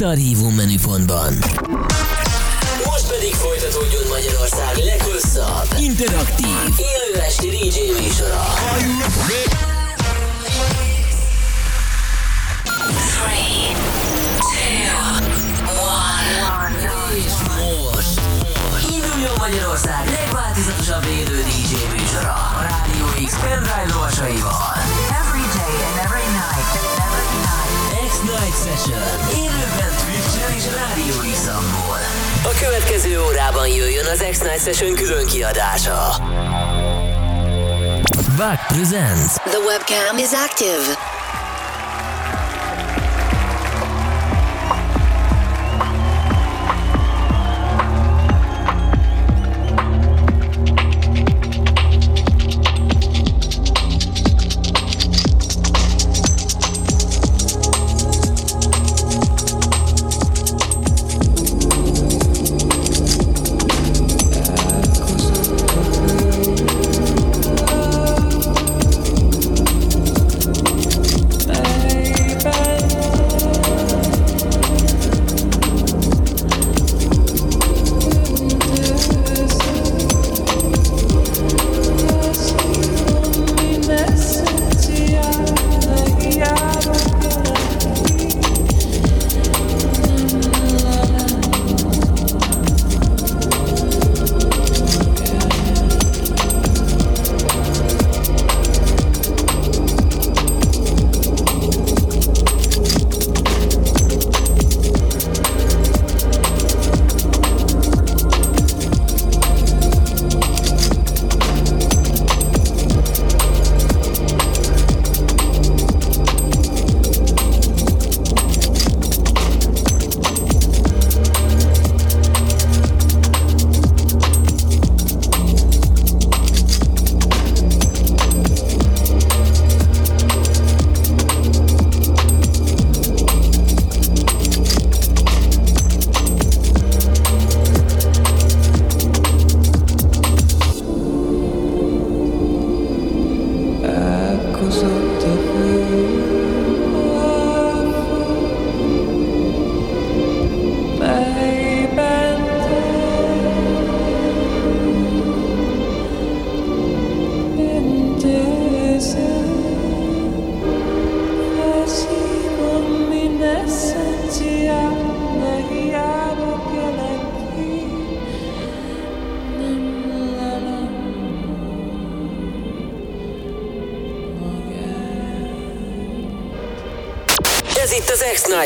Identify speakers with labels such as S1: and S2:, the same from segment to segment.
S1: szarhívó menüpontban. Most pedig folytatódjon Magyarország leghosszabb, interaktív, élő esti DJ műsora. Three, two, one. És most induljon Magyarország legváltozatosabb élő DJ műsora a Rádió X pendrive lovasaival.
S2: Every day and every night.
S1: A következő órában jöjjön az X-Night Session külön kiadása. Back presents
S3: The webcam is active.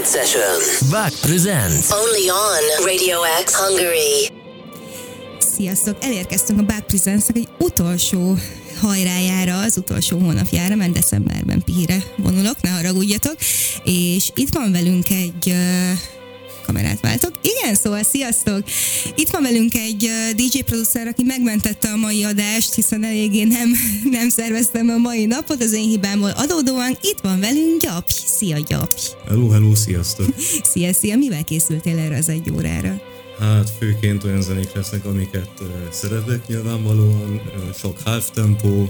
S1: Night Session. Back presents.
S3: Only on Radio X Hungary.
S4: Sziasztok! Elérkeztünk a Back presents egy utolsó hajrájára, az utolsó hónapjára, mert decemberben pihire vonulok, ne haragudjatok, és itt van velünk egy uh, kamerát váltok. Igen, szóval sziasztok! Itt van velünk egy DJ producer, aki megmentette a mai adást, hiszen eléggé nem, nem szerveztem a mai napot az én hibámból adódóan. Itt van velünk Gyapj. Szia Gyapj!
S5: Hello, hello, sziasztok!
S4: szia, szia! Mivel készültél erre az egy órára?
S5: Hát főként olyan zenék lesznek, amiket uh, szeretek nyilvánvalóan, uh, sok half tempo, uh,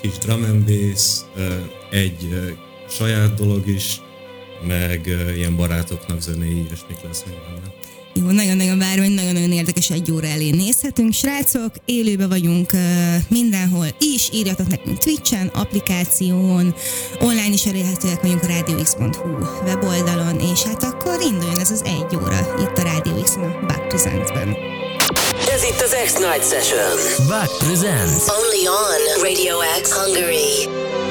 S5: kis drum and bass, uh, egy uh, saját dolog is, meg ilyen barátoknak zenéi, mik lesznek benne.
S4: Jó, nagyon-nagyon várom, hogy nagyon-nagyon érdekes egy óra elé nézhetünk. Srácok, élőben vagyunk uh, mindenhol is, írjatok nekünk Twitchen, applikáción, online is elérhetőek vagyunk a radiox.hu weboldalon, és hát akkor induljon ez az egy óra itt a Radio X-en a Back Presents-ben.
S1: Ez itt az X-Night Session. Back Presents.
S3: Only on Radio X Hungary.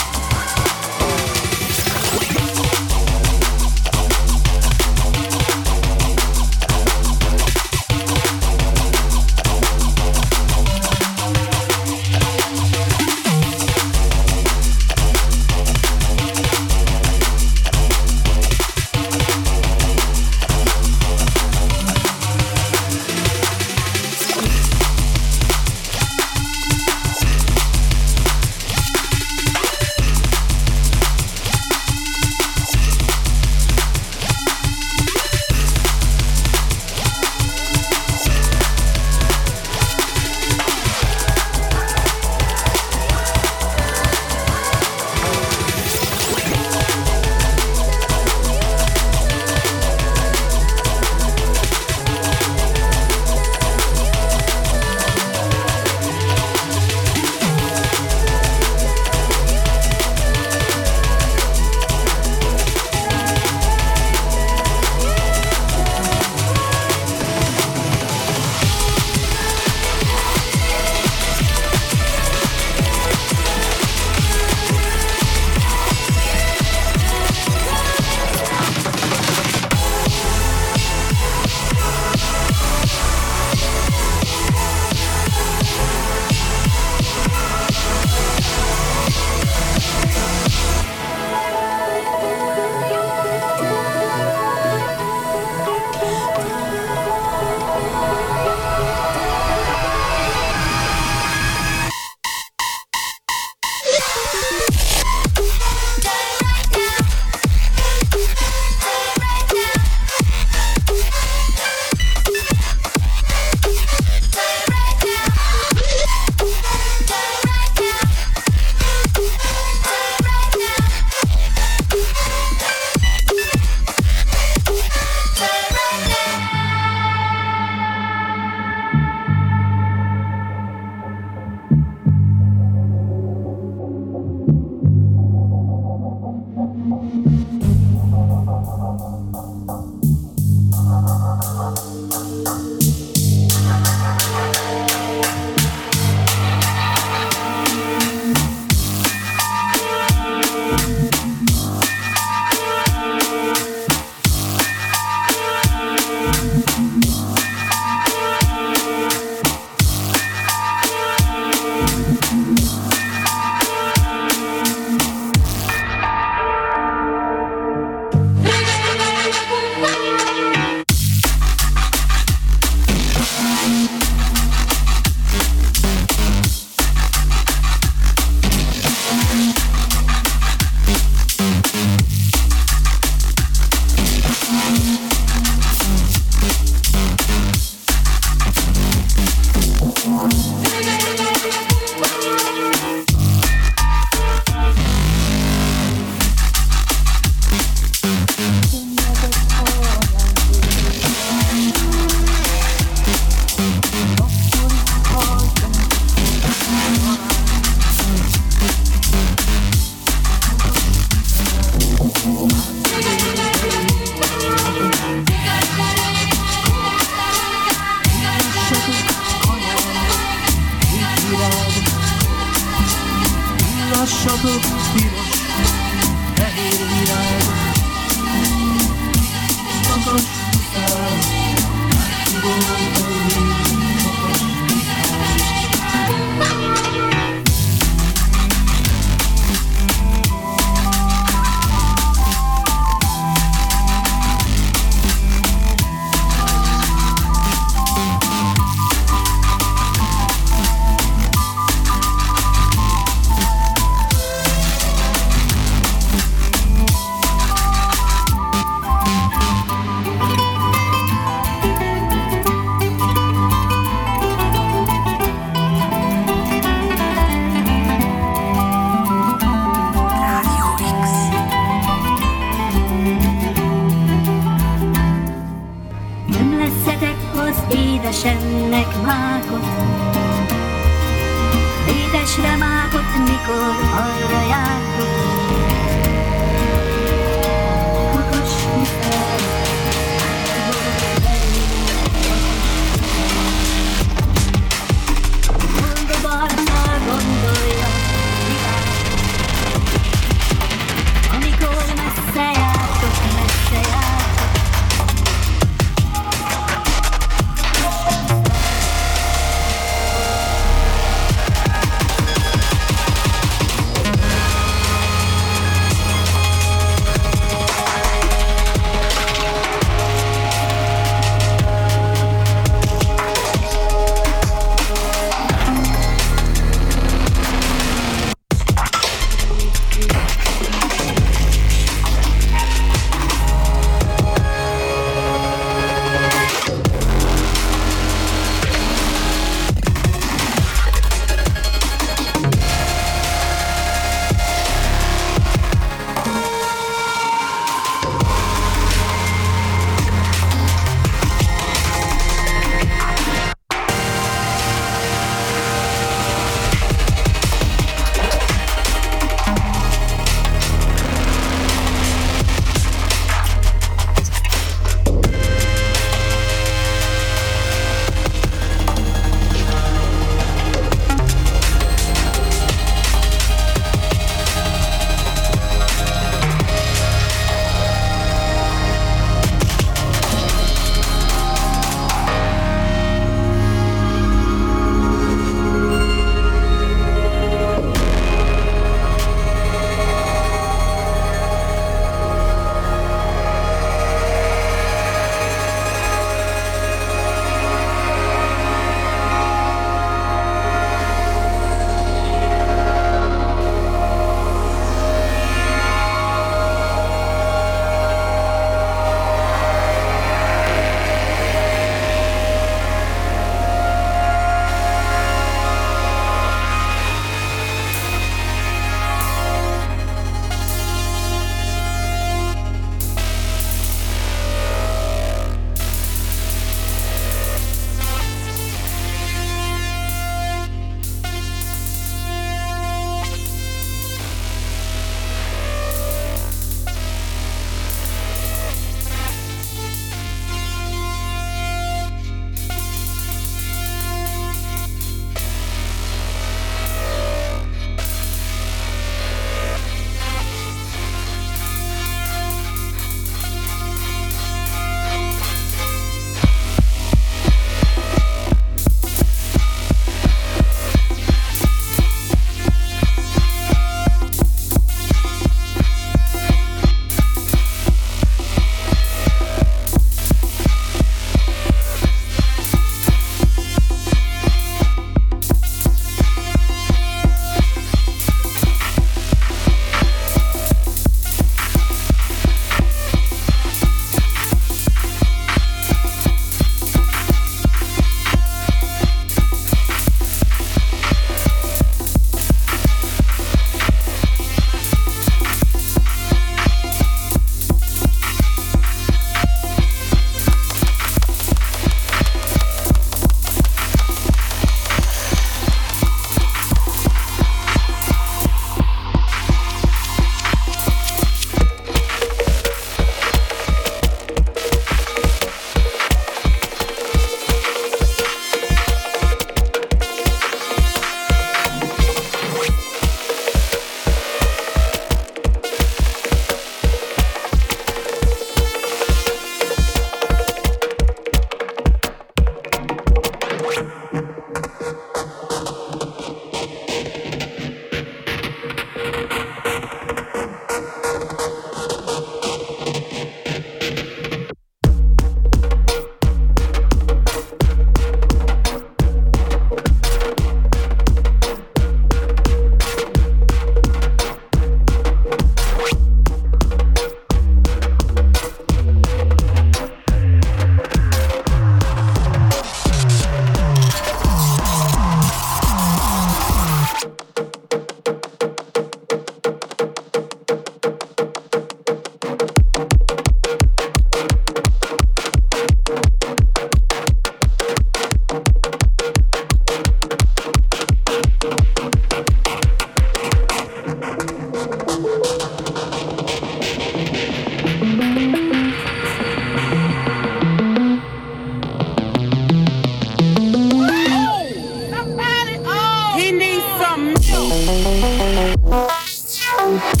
S6: Hey!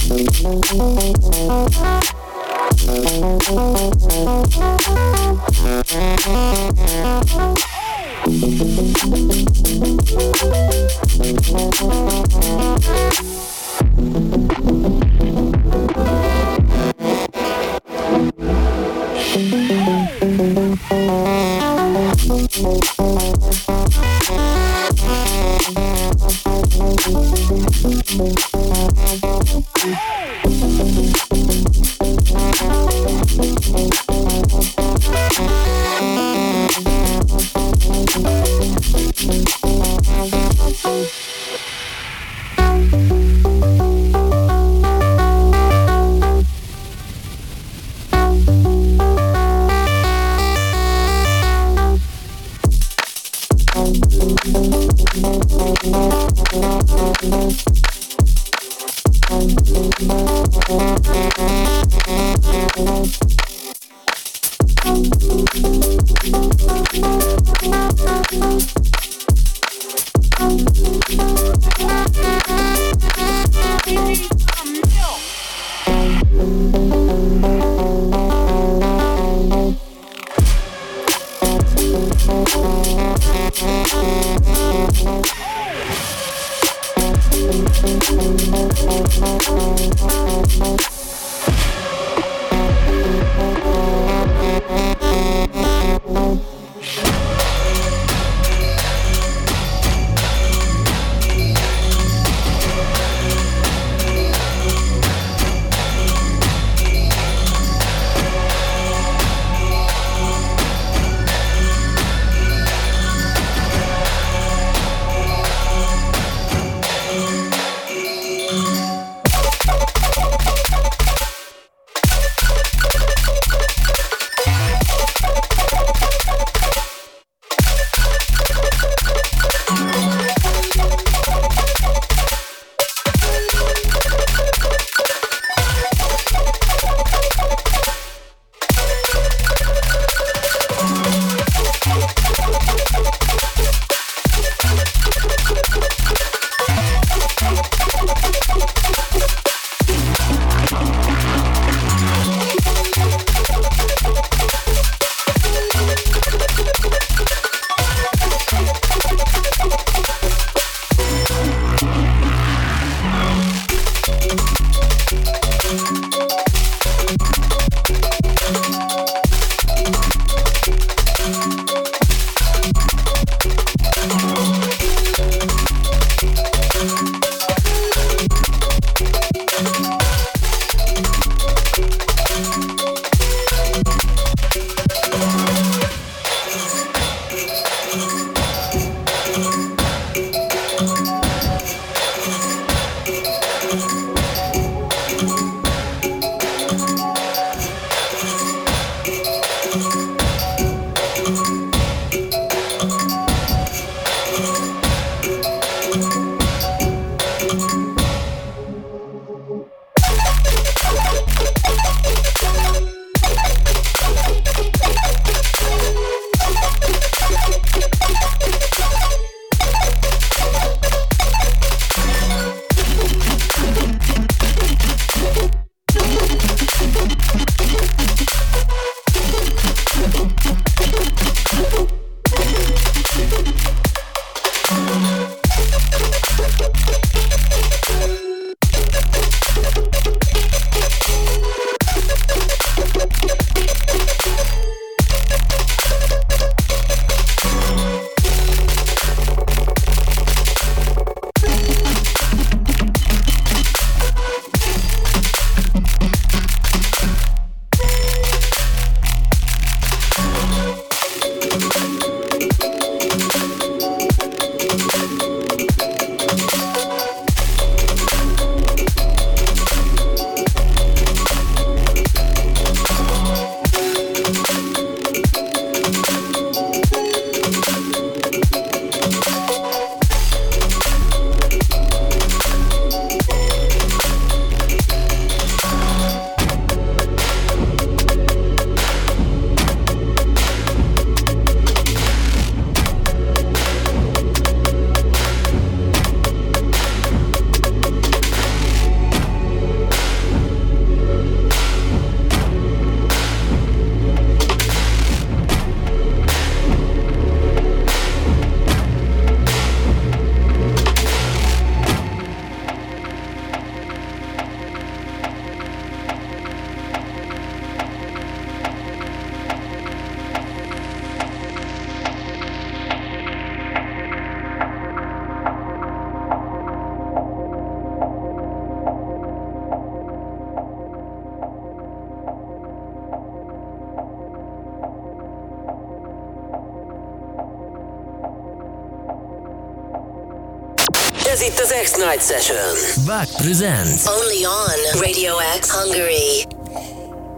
S1: Ez itt az X-Night Session. Back Presents.
S3: Only on Radio X Hungary.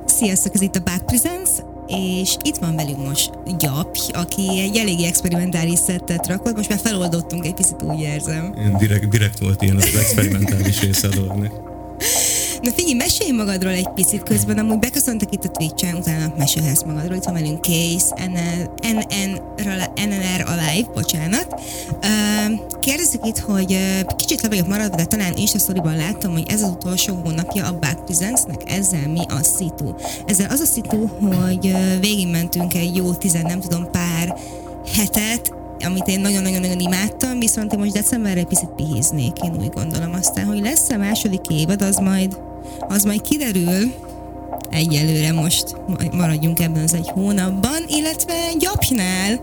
S4: Sziasztok, ez itt a Back Presents, és itt van velünk most Gyapj, aki egy eléggé experimentális szettet rakott, most már feloldottunk egy picit, úgy érzem.
S5: Ilyen direkt, direkt volt ilyen az experimentális része a dolognak.
S4: Na figyelj, mesélj magadról egy picit közben, amúgy beköszöntek itt a Twitch-en, utána mesélhetsz magadról, itt van velünk Case, NN, NN, NNR Alive, bocsánat. Kérdezzük itt, hogy kicsit le vagyok maradva, de talán Insta sztoriban láttam, hogy ez az utolsó hónapja a Back Presents-nek, ezzel mi a szitu. Ezzel az a szitu, hogy végigmentünk egy jó tizen, nem tudom, pár hetet, amit én nagyon-nagyon-nagyon imádtam, viszont én most decemberre egy picit pihiznék, én úgy gondolom. Aztán, hogy lesz a második évad, az majd, az majd kiderül, egyelőre most maradjunk ebben az egy hónapban, illetve Gyapjnál,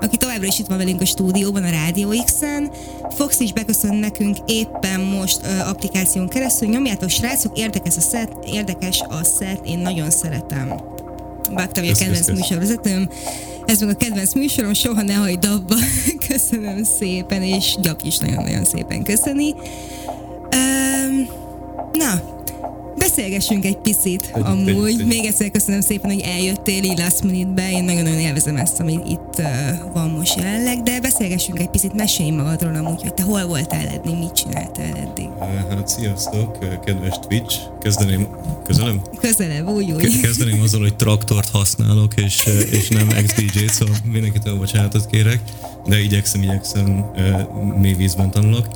S4: aki továbbra is itt van velünk a stúdióban, a Rádió X-en. Fox is beköszön nekünk éppen most ö, applikáción keresztül. Nyomjátok, srácok, érdekes a szet, érdekes a szet, én nagyon szeretem. Baktavi a kedvenc műsorvezetőm. Ez meg a kedvenc műsorom, soha ne hagyd abba. Köszönöm szépen, és Gyap is nagyon-nagyon szépen köszöni. Um, na, beszélgessünk egy picit egy, amúgy. Egy, Még egyszer köszönöm szépen, hogy eljöttél így last minute-be. Én nagyon-nagyon élvezem ezt, ami itt uh, van most jelenleg, de beszélgessünk egy picit, mesélj magadról amúgy, hogy te hol voltál eddig, mit csináltál eddig.
S5: Hát sziasztok, kedves Twitch. Kezdeném, közelem?
S4: Közelebb, úgy, úgy.
S5: Kezdeném azzal, hogy traktort használok, és, és nem XDJ-t, szóval mindenkitől bocsánatot kérek, de igyekszem, igyekszem, mély vízben tanulok.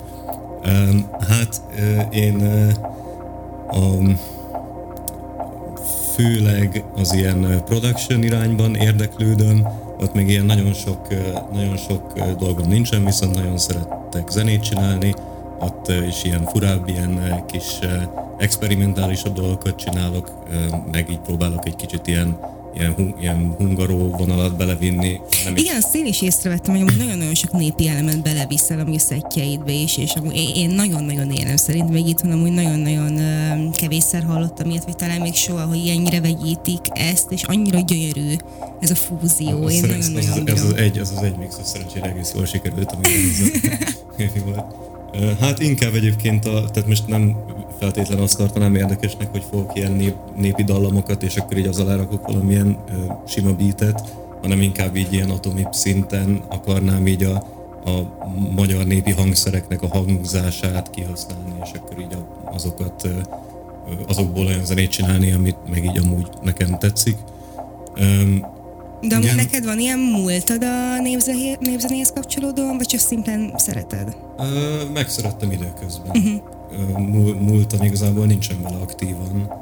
S5: Hát én a, főleg az ilyen production irányban érdeklődöm, ott még ilyen nagyon sok, nagyon sok dolgom nincsen, viszont nagyon szerettek zenét csinálni, ott is ilyen furább, ilyen kis experimentálisabb dolgokat csinálok, meg így próbálok egy kicsit ilyen ilyen, ilyen hungaró vonalat belevinni.
S4: Nem Igen, azt én is észrevettem, hogy nagyon-nagyon sok népi elemet beleviszel a mi szettjeidbe is, és amúgy én nagyon-nagyon élem szerint, még itt amúgy nagyon-nagyon kevésszer hallottam ilyet, vagy talán még soha, hogy ennyire vegyítik ezt, és annyira gyönyörű ez a fúzió.
S5: Hát, én nagyon-nagyon ez, az, ez, az egy, az az egy mix, az szerencsére egész jól sikerült, ami ez volt. Hát inkább egyébként, a, tehát most nem feltétlenül azt tartanám érdekesnek, hogy fogok ilyen nép, népi dallamokat, és akkor így az alá rakok valamilyen ö, sima beatet, hanem inkább így ilyen atomi szinten akarnám így a, a magyar népi hangszereknek a hangzását kihasználni, és akkor így a, azokat ö, azokból olyan zenét csinálni, amit meg így amúgy nekem tetszik.
S4: De amúgy neked van ilyen múltad a népzenéhez kapcsolódóan, vagy csak szimplán szereted?
S5: Ö, megszerettem időközben. Uh-huh. Múltam igazából nincsen vele aktívan.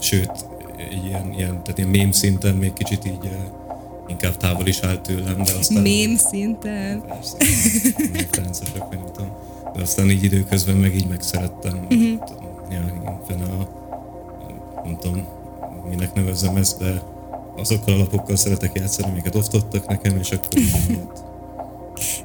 S5: Sőt, ilyen, ilyen, tehát ilyen mém szinten még kicsit így inkább távol is állt tőlem, de aztán...
S4: Mém szinten?
S5: Persze, nem tudom. De aztán így időközben meg így megszerettem. Uh-huh. Ja, a, nem tudom, minek nevezem ezt, de azokkal a lapokkal szeretek játszani, amiket osztottak nekem, és akkor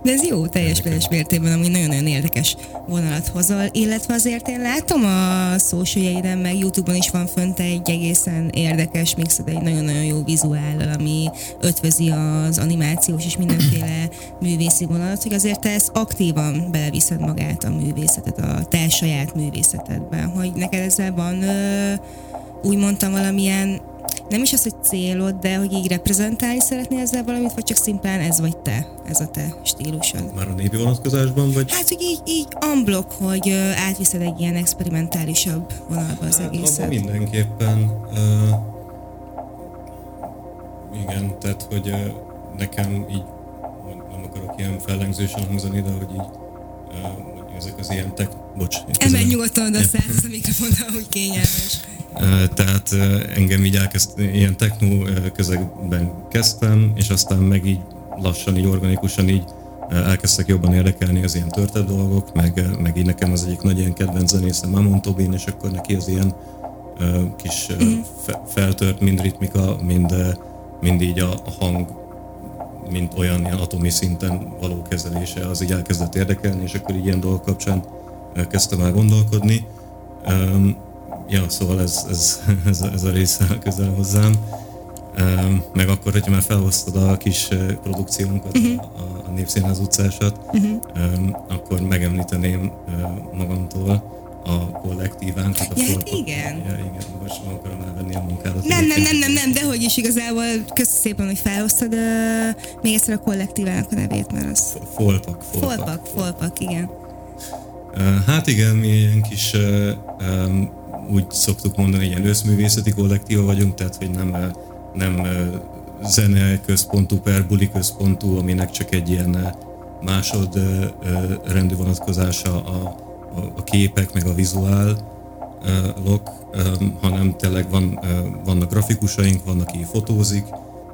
S4: de ez jó, teljes teljes mértékben, ami nagyon-nagyon érdekes vonalat hozol, illetve azért én látom a social meg Youtube-on is van fönt egy egészen érdekes mixed, egy nagyon-nagyon jó vizuállal, ami ötvözi az animációs és mindenféle művészi vonalat, hogy azért te ezt aktívan beleviszed magát a művészetet, a te saját művészetedben, hogy neked ezzel van úgy mondtam valamilyen nem is az, hogy célod, de hogy így reprezentálni szeretnél ezzel valamit, vagy csak szimplán ez vagy te, ez a te stílusod.
S5: Már a népi vonatkozásban, vagy?
S4: Hát, hogy így, így unblock, hogy átviszed egy ilyen experimentálisabb vonalba az hát, egészet.
S5: mindenképpen. Uh, igen, tehát, hogy uh, nekem így nem akarok ilyen fellengzősen hangzani, de hogy így uh, ezek az ilyen tek... Bocs.
S4: Emelj nyugodtan a száz a mikrofonra, hogy kényelmes.
S5: Tehát engem így elkezd, ilyen techno közegben kezdtem, és aztán meg így lassan, így organikusan így elkezdtek jobban érdekelni az ilyen törtebb dolgok, meg, meg így nekem az egyik nagy ilyen kedvenc zenészem Amon Tobin, és akkor neki az ilyen kis mm. feltört, mind ritmika, mind, mind így a, a hang, mint olyan ilyen atomi szinten való kezelése, az így elkezdett érdekelni, és akkor így ilyen dolgok kapcsán kezdtem el gondolkodni ja, szóval ez, ez, ez, ez a része közel hozzám. meg akkor, hogyha már felhoztad a kis produkciónkat, uh-huh. a, a Népszínház utcásat, uh-huh. akkor megemlíteném magamtól a kollektívánkat. A
S4: ja, hát igen.
S5: Ja, igen, most nem akarom elvenni a munkádat.
S4: Nem, nem, nem, nem, nem, de hogy is igazából köszi szépen, hogy felhoztad uh, még egyszer a kollektívának a nevét, mert az...
S5: Folpak,
S4: folpak. Folpak, folpak, igen.
S5: Hát igen, mi ilyen kis uh, um, úgy szoktuk mondani, ilyen összművészeti kollektíva vagyunk, tehát hogy nem, nem zene központú per buli központú, aminek csak egy ilyen másod rendű vonatkozása a, a, a képek, meg a vizuál lok, hanem tényleg van, vannak grafikusaink, van, aki fotózik,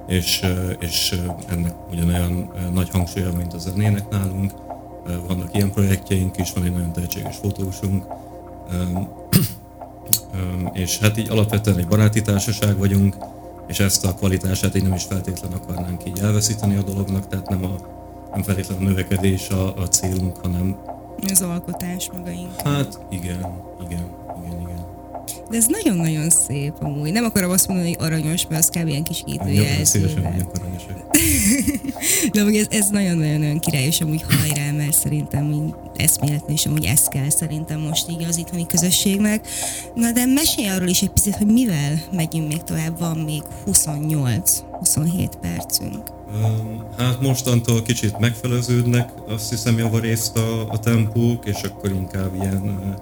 S5: és, és ennek ugyanolyan nagy hangsúlya, mint a zenének nálunk. Vannak ilyen projektjeink is, van egy nagyon tehetséges fotósunk, és hát így alapvetően egy baráti társaság vagyunk, és ezt a kvalitását így nem is feltétlen akarnánk így elveszíteni a dolognak, tehát nem, a, nem feltétlenül a növekedés a, a célunk, hanem...
S4: Az alkotás maga inkább.
S5: Hát igen, igen, igen, igen.
S4: De ez nagyon-nagyon szép amúgy. Nem akarom azt mondani, hogy aranyos, mert az kb. ilyen kis idéjelző. De amúgy ez, ez nagyon-nagyon királyos amúgy hajrá, mert szerintem így eszméletlen, és amúgy ez kell szerintem most így az itthoni közösségnek. Na de mesélj arról is egy picit, hogy mivel megyünk még tovább, van még 28-27 percünk.
S5: Hát mostantól kicsit megfeleződnek, azt hiszem javarészt a, a tempók, és akkor inkább ilyen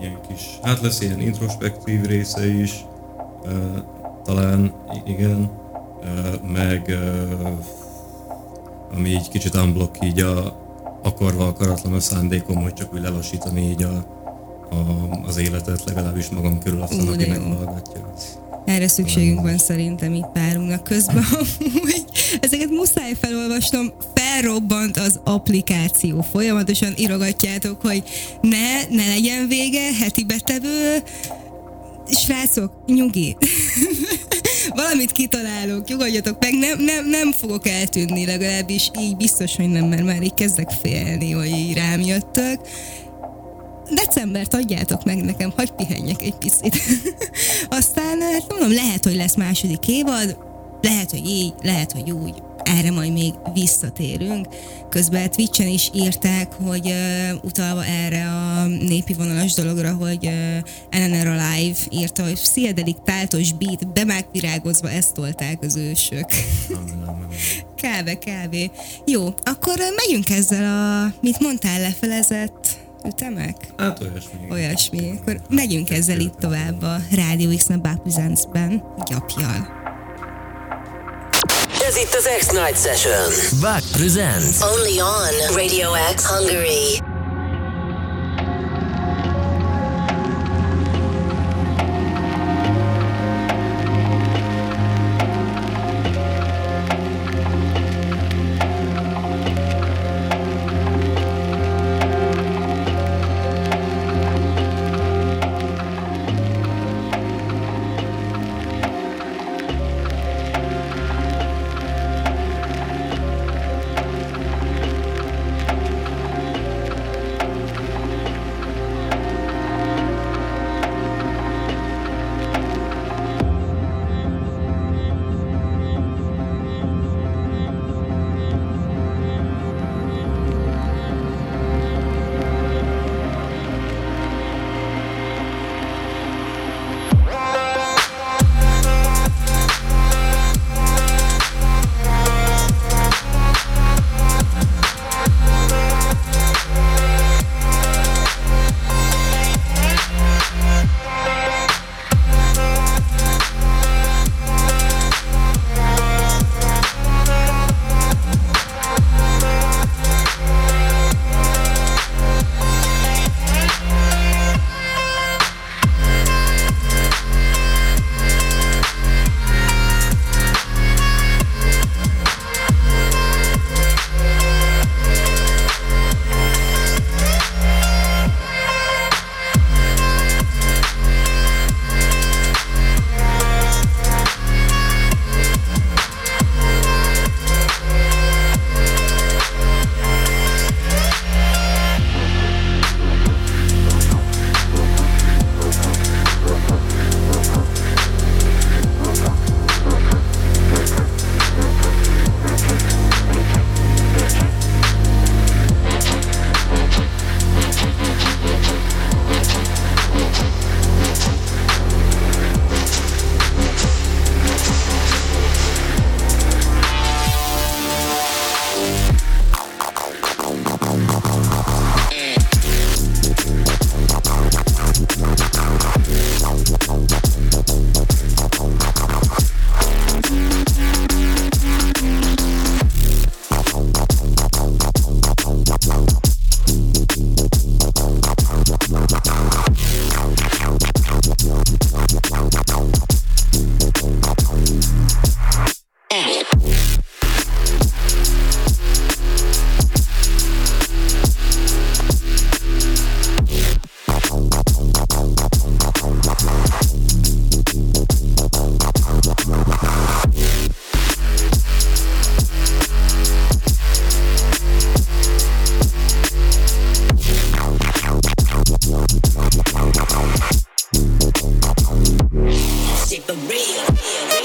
S5: ilyen kis, hát lesz ilyen introspektív része is, talán igen, meg ami így kicsit unblock így a akarva akaratlan a szándékom, hogy csak úgy lelassítani így a, a, az életet legalábbis magam körül aztán, aki meghallgatja.
S4: Erre szükségünk van szerintem itt párunknak közben, hogy ezeket muszáj felolvasnom, felrobbant az applikáció. Folyamatosan írogatjátok, hogy ne, ne legyen vége, heti betevő, srácok, nyugi. Valamit kitalálok, nyugodjatok meg, nem, nem, nem fogok eltűnni, legalábbis így biztos, hogy nem, mert már így kezdek félni, hogy így rám jöttök decembert adjátok meg nekem, hagyj pihenjek egy picit. Aztán, hát mondom, lehet, hogy lesz második évad, lehet, hogy így, lehet, hogy úgy, erre majd még visszatérünk. Közben Twitchen is írták, hogy uh, utalva erre a népi vonalas dologra, hogy uh, NNR Alive írta, hogy sziedelik táltos beat, bemákvirágozva ezt tolták az ősök. kávé, kávé. Jó, akkor megyünk ezzel a, mit mondtál, lefelezett ütemek?
S5: Hát olyasmi.
S4: Olyasmi. Akkor megyünk ezzel itt tovább a Radio X-na Back Presents-ben, gyapjal.
S1: Ez itt az X-Night Session. Back Presents.
S3: Only on Radio X Hungary. Yeah.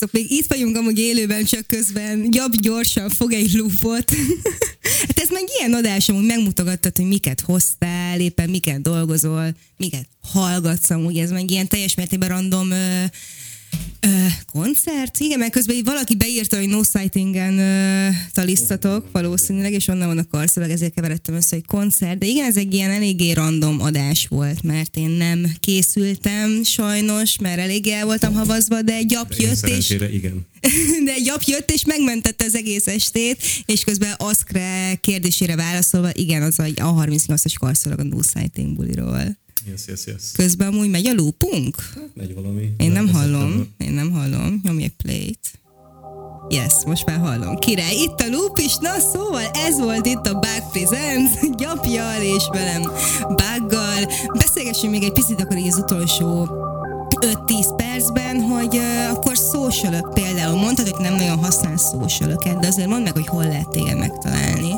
S4: Sziasztok, még itt vagyunk amúgy élőben, csak közben. Jobb gyorsan fog egy lúpot. hát ez meg ilyen adás, amúgy megmutogattad, hogy miket hoztál, éppen miket dolgozol, miket hallgatsz amúgy, ez meg ilyen teljes mértékben random ö, koncert. Igen, mert közben valaki beírta, hogy no sighting-en ö, talisztatok valószínűleg, és onnan van a karszalag, ezért keveredtem össze, hogy koncert. De igen, ez egy ilyen eléggé random adás volt, mert én nem készültem sajnos, mert eléggé el voltam havazva, de egy gyap jött, és
S5: igen.
S4: de egy gyap jött, és megmentette az egész estét, és közben Aszkre kérdésére válaszolva, igen, az a A38-as karszalag a No Sighting buliról.
S5: Yes, yes, yes.
S4: Közben amúgy megy a loopunk?
S5: Megy valami.
S4: Én nem hallom,
S5: szeptember.
S4: én nem hallom. Nyomj egy play-t. Yes, most már hallom. Király, itt a loop is, na szóval ez volt itt a Bug Presents, gyapjal és velem Buggal. Beszélgessünk még egy picit akkor így az utolsó 5-10 percben, hogy uh, akkor social például mondtad, hogy nem nagyon használsz social de azért mondd meg, hogy hol lehet téged megtalálni.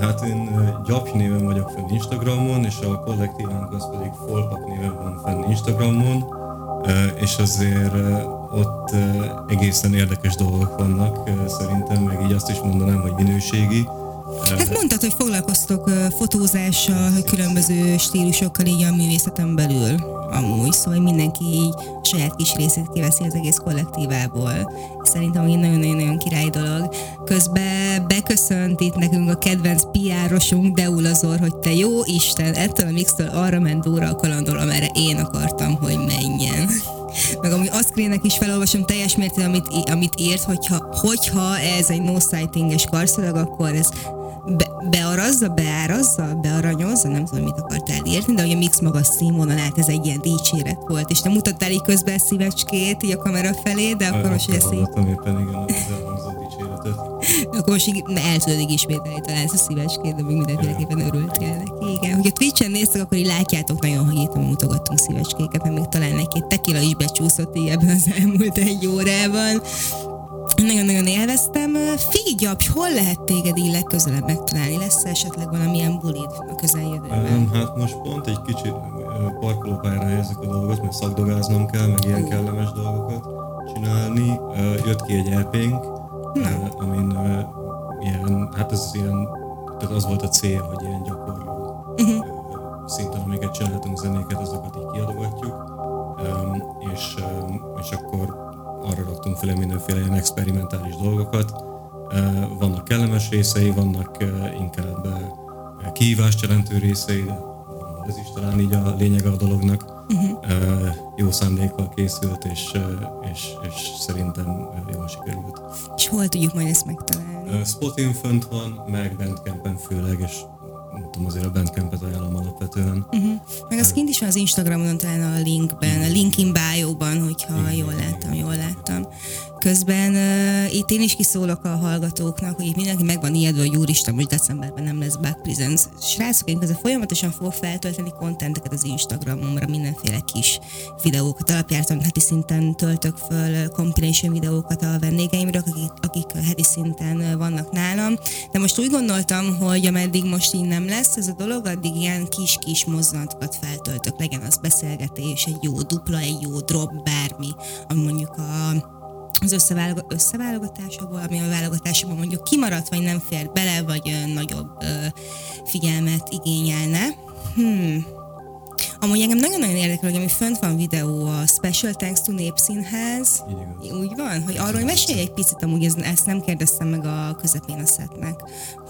S5: Hát én Gyapj néven vagyok fenn Instagramon, és a kollektívánk az pedig Folpak néven van fenn Instagramon, és azért ott egészen érdekes dolgok vannak szerintem, meg így azt is mondanám, hogy minőségi.
S4: Hát mondtad, hogy foglalkoztok fotózással, különböző stílusokkal így a művészeten belül. Amúgy, szóval mindenki így saját kis részét kiveszi az egész kollektívából. Szerintem így nagyon-nagyon király dolog. Közben beköszönt itt nekünk a kedvenc PR-osunk Deulazor, hogy te jó Isten, ettől a mixtől arra ment Dóra a kalandor, amerre én akartam, hogy menjen. Meg amúgy Aszkrének is felolvasom teljes mértékben, amit, amit írt, hogyha, hogyha ez egy no sighting-es akkor ez be, bearazza, beárazza, bearanyozza, nem tudom, mit akartál írni, de hogy a mix magas színvonalát, ez egy ilyen dicséret volt, és te mutattál így közben szívecskét így a kamera felé, de akkor most, ezt így,
S5: éppen igen az elhangzó dicséretet.
S4: akkor most így el tudod így ismételni talán ezt a szívecskét, de még mindenféleképpen örültél neki. Igen, hogyha Twitch-en néztek, akkor így látjátok nagyon, hogy itt mutogattunk szívecskéket, mert még talán egy-két tekila is becsúszott így ebben az elmúlt egy órában. Nagyon-nagyon élveztem. Figyapj, hol lehet téged így legközelebb megtalálni? Lesz esetleg valamilyen bulid a közeljövőben?
S5: Hát most pont egy kicsit parkolópályára helyezzük a dolgot, mert szakdogáznom kell, meg ilyen kellemes dolgokat csinálni. Jött ki egy EP-nk, ö, amin ilyen, hát ez ilyen, tehát az volt a cél, hogy ilyen gyakorló ö, szinten, amiket csináltunk zenéket, azokat így kiadogatjuk. Mindenféle, mindenféle ilyen experimentális dolgokat. Vannak kellemes részei, vannak inkább kihívást jelentő részei, de ez is talán így a lényege a dolognak. Uh-huh. Jó szándékkal készült, és, és, és szerintem jól sikerült.
S4: És hol tudjuk majd ezt megtalálni?
S5: Spotin fönt van, meg Bandcampen főleg, és tudom, azért a Bandcampet ajánlom alapvetően. Uh-huh.
S4: Meg az kint is van az Instagramon, talán a linkben, a link in bio-ban, hogyha igen, jól láttam, jól láttam. Közben uh, itt én is kiszólok a hallgatóknak, hogy mindenki meg van ijedve, hogy úristen, hogy decemberben nem lesz Back Prisons. Srácok, én közben folyamatosan fogok feltölteni kontenteket az Instagramomra, mindenféle kis videókat, alapjártan heti szinten töltök föl compilation videókat a vendégeimről, akik, akik heti szinten vannak nálam. De most úgy gondoltam, hogy ameddig most így nem lesz ez a dolog, addig ilyen kis-kis mozzanatokat feltöltök, legyen az beszélgetés, egy jó dupla, egy jó drop, bármi, ami mondjuk a az összeválog- összeválogatásokból, ami a válogatásokban mondjuk kimaradt, vagy nem fér bele, vagy ö, nagyobb ö, figyelmet igényelne. Hmm. Amúgy engem nagyon-nagyon érdekel, hogy ami fönt van videó a Special Thanks to Népszínház. Úgy van? Hogy arról mesélj egy picit, amúgy ez, ezt nem kérdeztem meg a közepén a szetnek,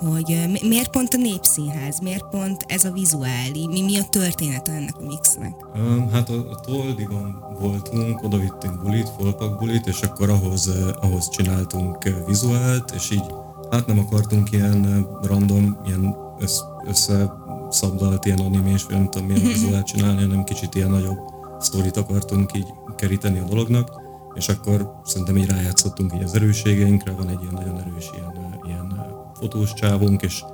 S4: hogy miért pont a Népszínház, miért pont ez a vizuáli, mi, mi a történet ennek a mixnek?
S5: Um, hát a, a Toldigon voltunk, oda vittünk bulit, folpak bulit, és akkor ahhoz, ahhoz csináltunk vizuált, és így hát nem akartunk ilyen random, ilyen össze, össze szabdalt ilyen animés, vagy nem tudom milyen vizuált csinálni, hanem kicsit ilyen nagyobb sztorit akartunk így keríteni a dolognak, és akkor szerintem így rájátszottunk így az erősségeinkre, van egy ilyen nagyon erős ilyen, ilyen fotós csávunk, és,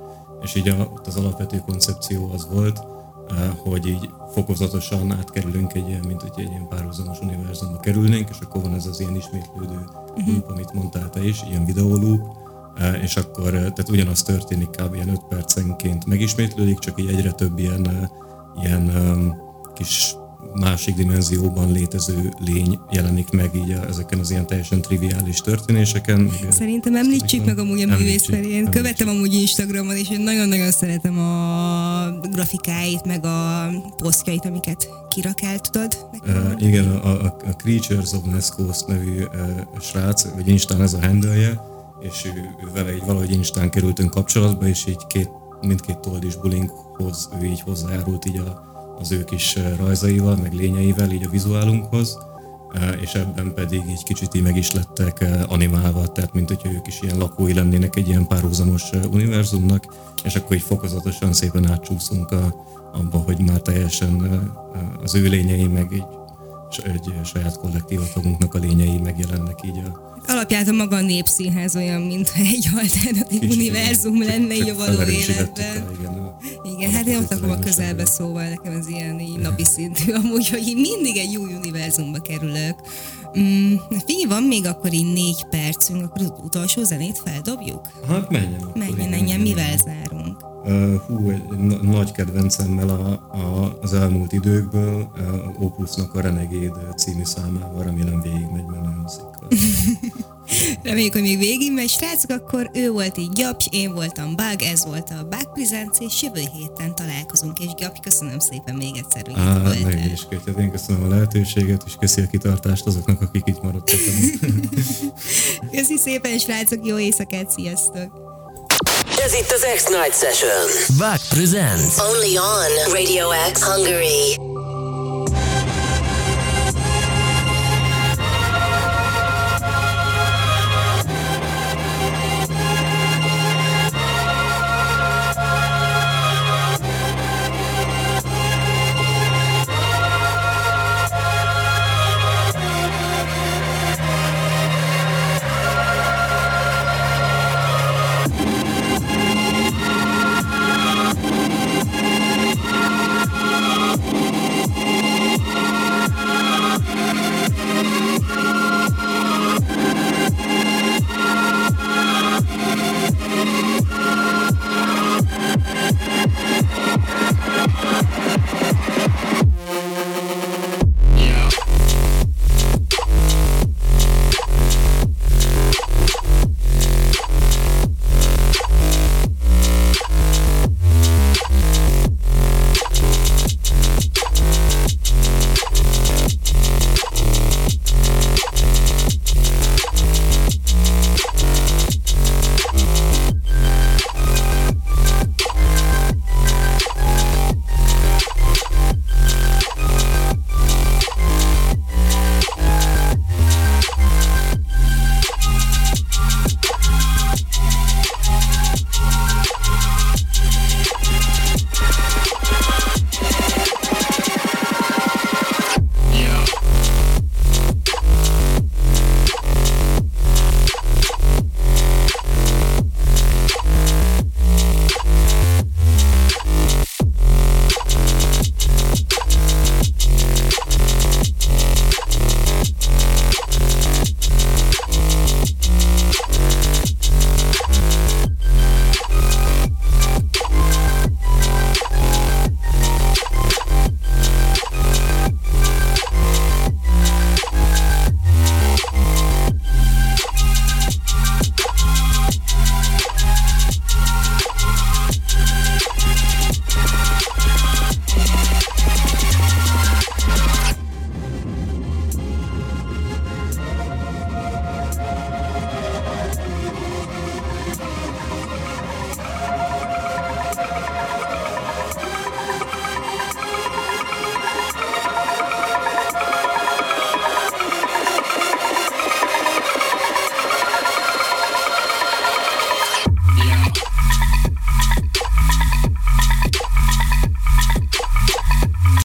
S5: és így a, ott az alapvető koncepció az volt, hogy így fokozatosan átkerülünk egy ilyen, mint hogy egy ilyen párhuzamos univerzumba kerülnénk, és akkor van ez az ilyen ismétlődő loop, amit mondtál te is, ilyen videólúp, és akkor tehát ugyanaz történik kb. ilyen 5 percenként megismétlődik, csak így egyre több ilyen, ilyen kis másik dimenzióban létező lény jelenik meg így a, ezeken az ilyen teljesen triviális történéseken.
S4: Szerintem említsük meg amúgy a művész Én követem amúgy Instagramon, és én nagyon-nagyon szeretem a grafikáit, meg a posztjait, amiket kirak el, tudod?
S5: Uh, igen, a, a, a Creatures of Nescos nevű uh, srác, vagy Instán ez a handle és ő, ő vele így valahogy Instán kerültünk kapcsolatba, és így két, mindkét toldis bulinkhoz ő így hozzájárult így a, az ő kis rajzaival, meg lényeivel így a vizuálunkhoz, és ebben pedig így kicsit így meg is lettek animálva, tehát mint hogyha ők is ilyen lakói lennének egy ilyen párhuzamos univerzumnak, és akkor így fokozatosan szépen átcsúszunk a, abba, hogy már teljesen az ő lényei, meg így egy saját kollektívatóunknak a lényei megjelennek így a
S4: alapját maga a népszínház olyan, mintha egy alternatív Kicsit univerzum csak, lenne így a való életben. Igen, igen hát én ott lakom a közelbe, szóval nekem ez ilyen így napi szintű amúgy, hogy én mindig egy új univerzumba kerülök. Mm, figyelj, van még akkor így négy percünk, akkor az utolsó zenét feldobjuk?
S5: Hát menjen.
S4: Menjen, menjen, mivel zárunk?
S5: Hú, egy nagy kedvencemmel a, a, az elmúlt időkből, uh, Opusnak a Renegade című számával, remélem végigmegy, mert nagyon
S4: Reméljük, hogy még végig megy. Srácok, akkor ő volt így Gyapj, én voltam Bug, ez volt a Bug Presents, és jövő héten találkozunk, és Gyapj, köszönöm szépen még egyszer, hogy Á, itt voltál.
S5: Meg is kötyöd. Én köszönöm a lehetőséget, és köszi a kitartást azoknak, akik itt maradtak.
S4: köszi szépen, srácok, jó éjszakát, sziasztok!
S1: Ez itt az X-Night Session. Back presents.
S3: Only on Radio X Hungary.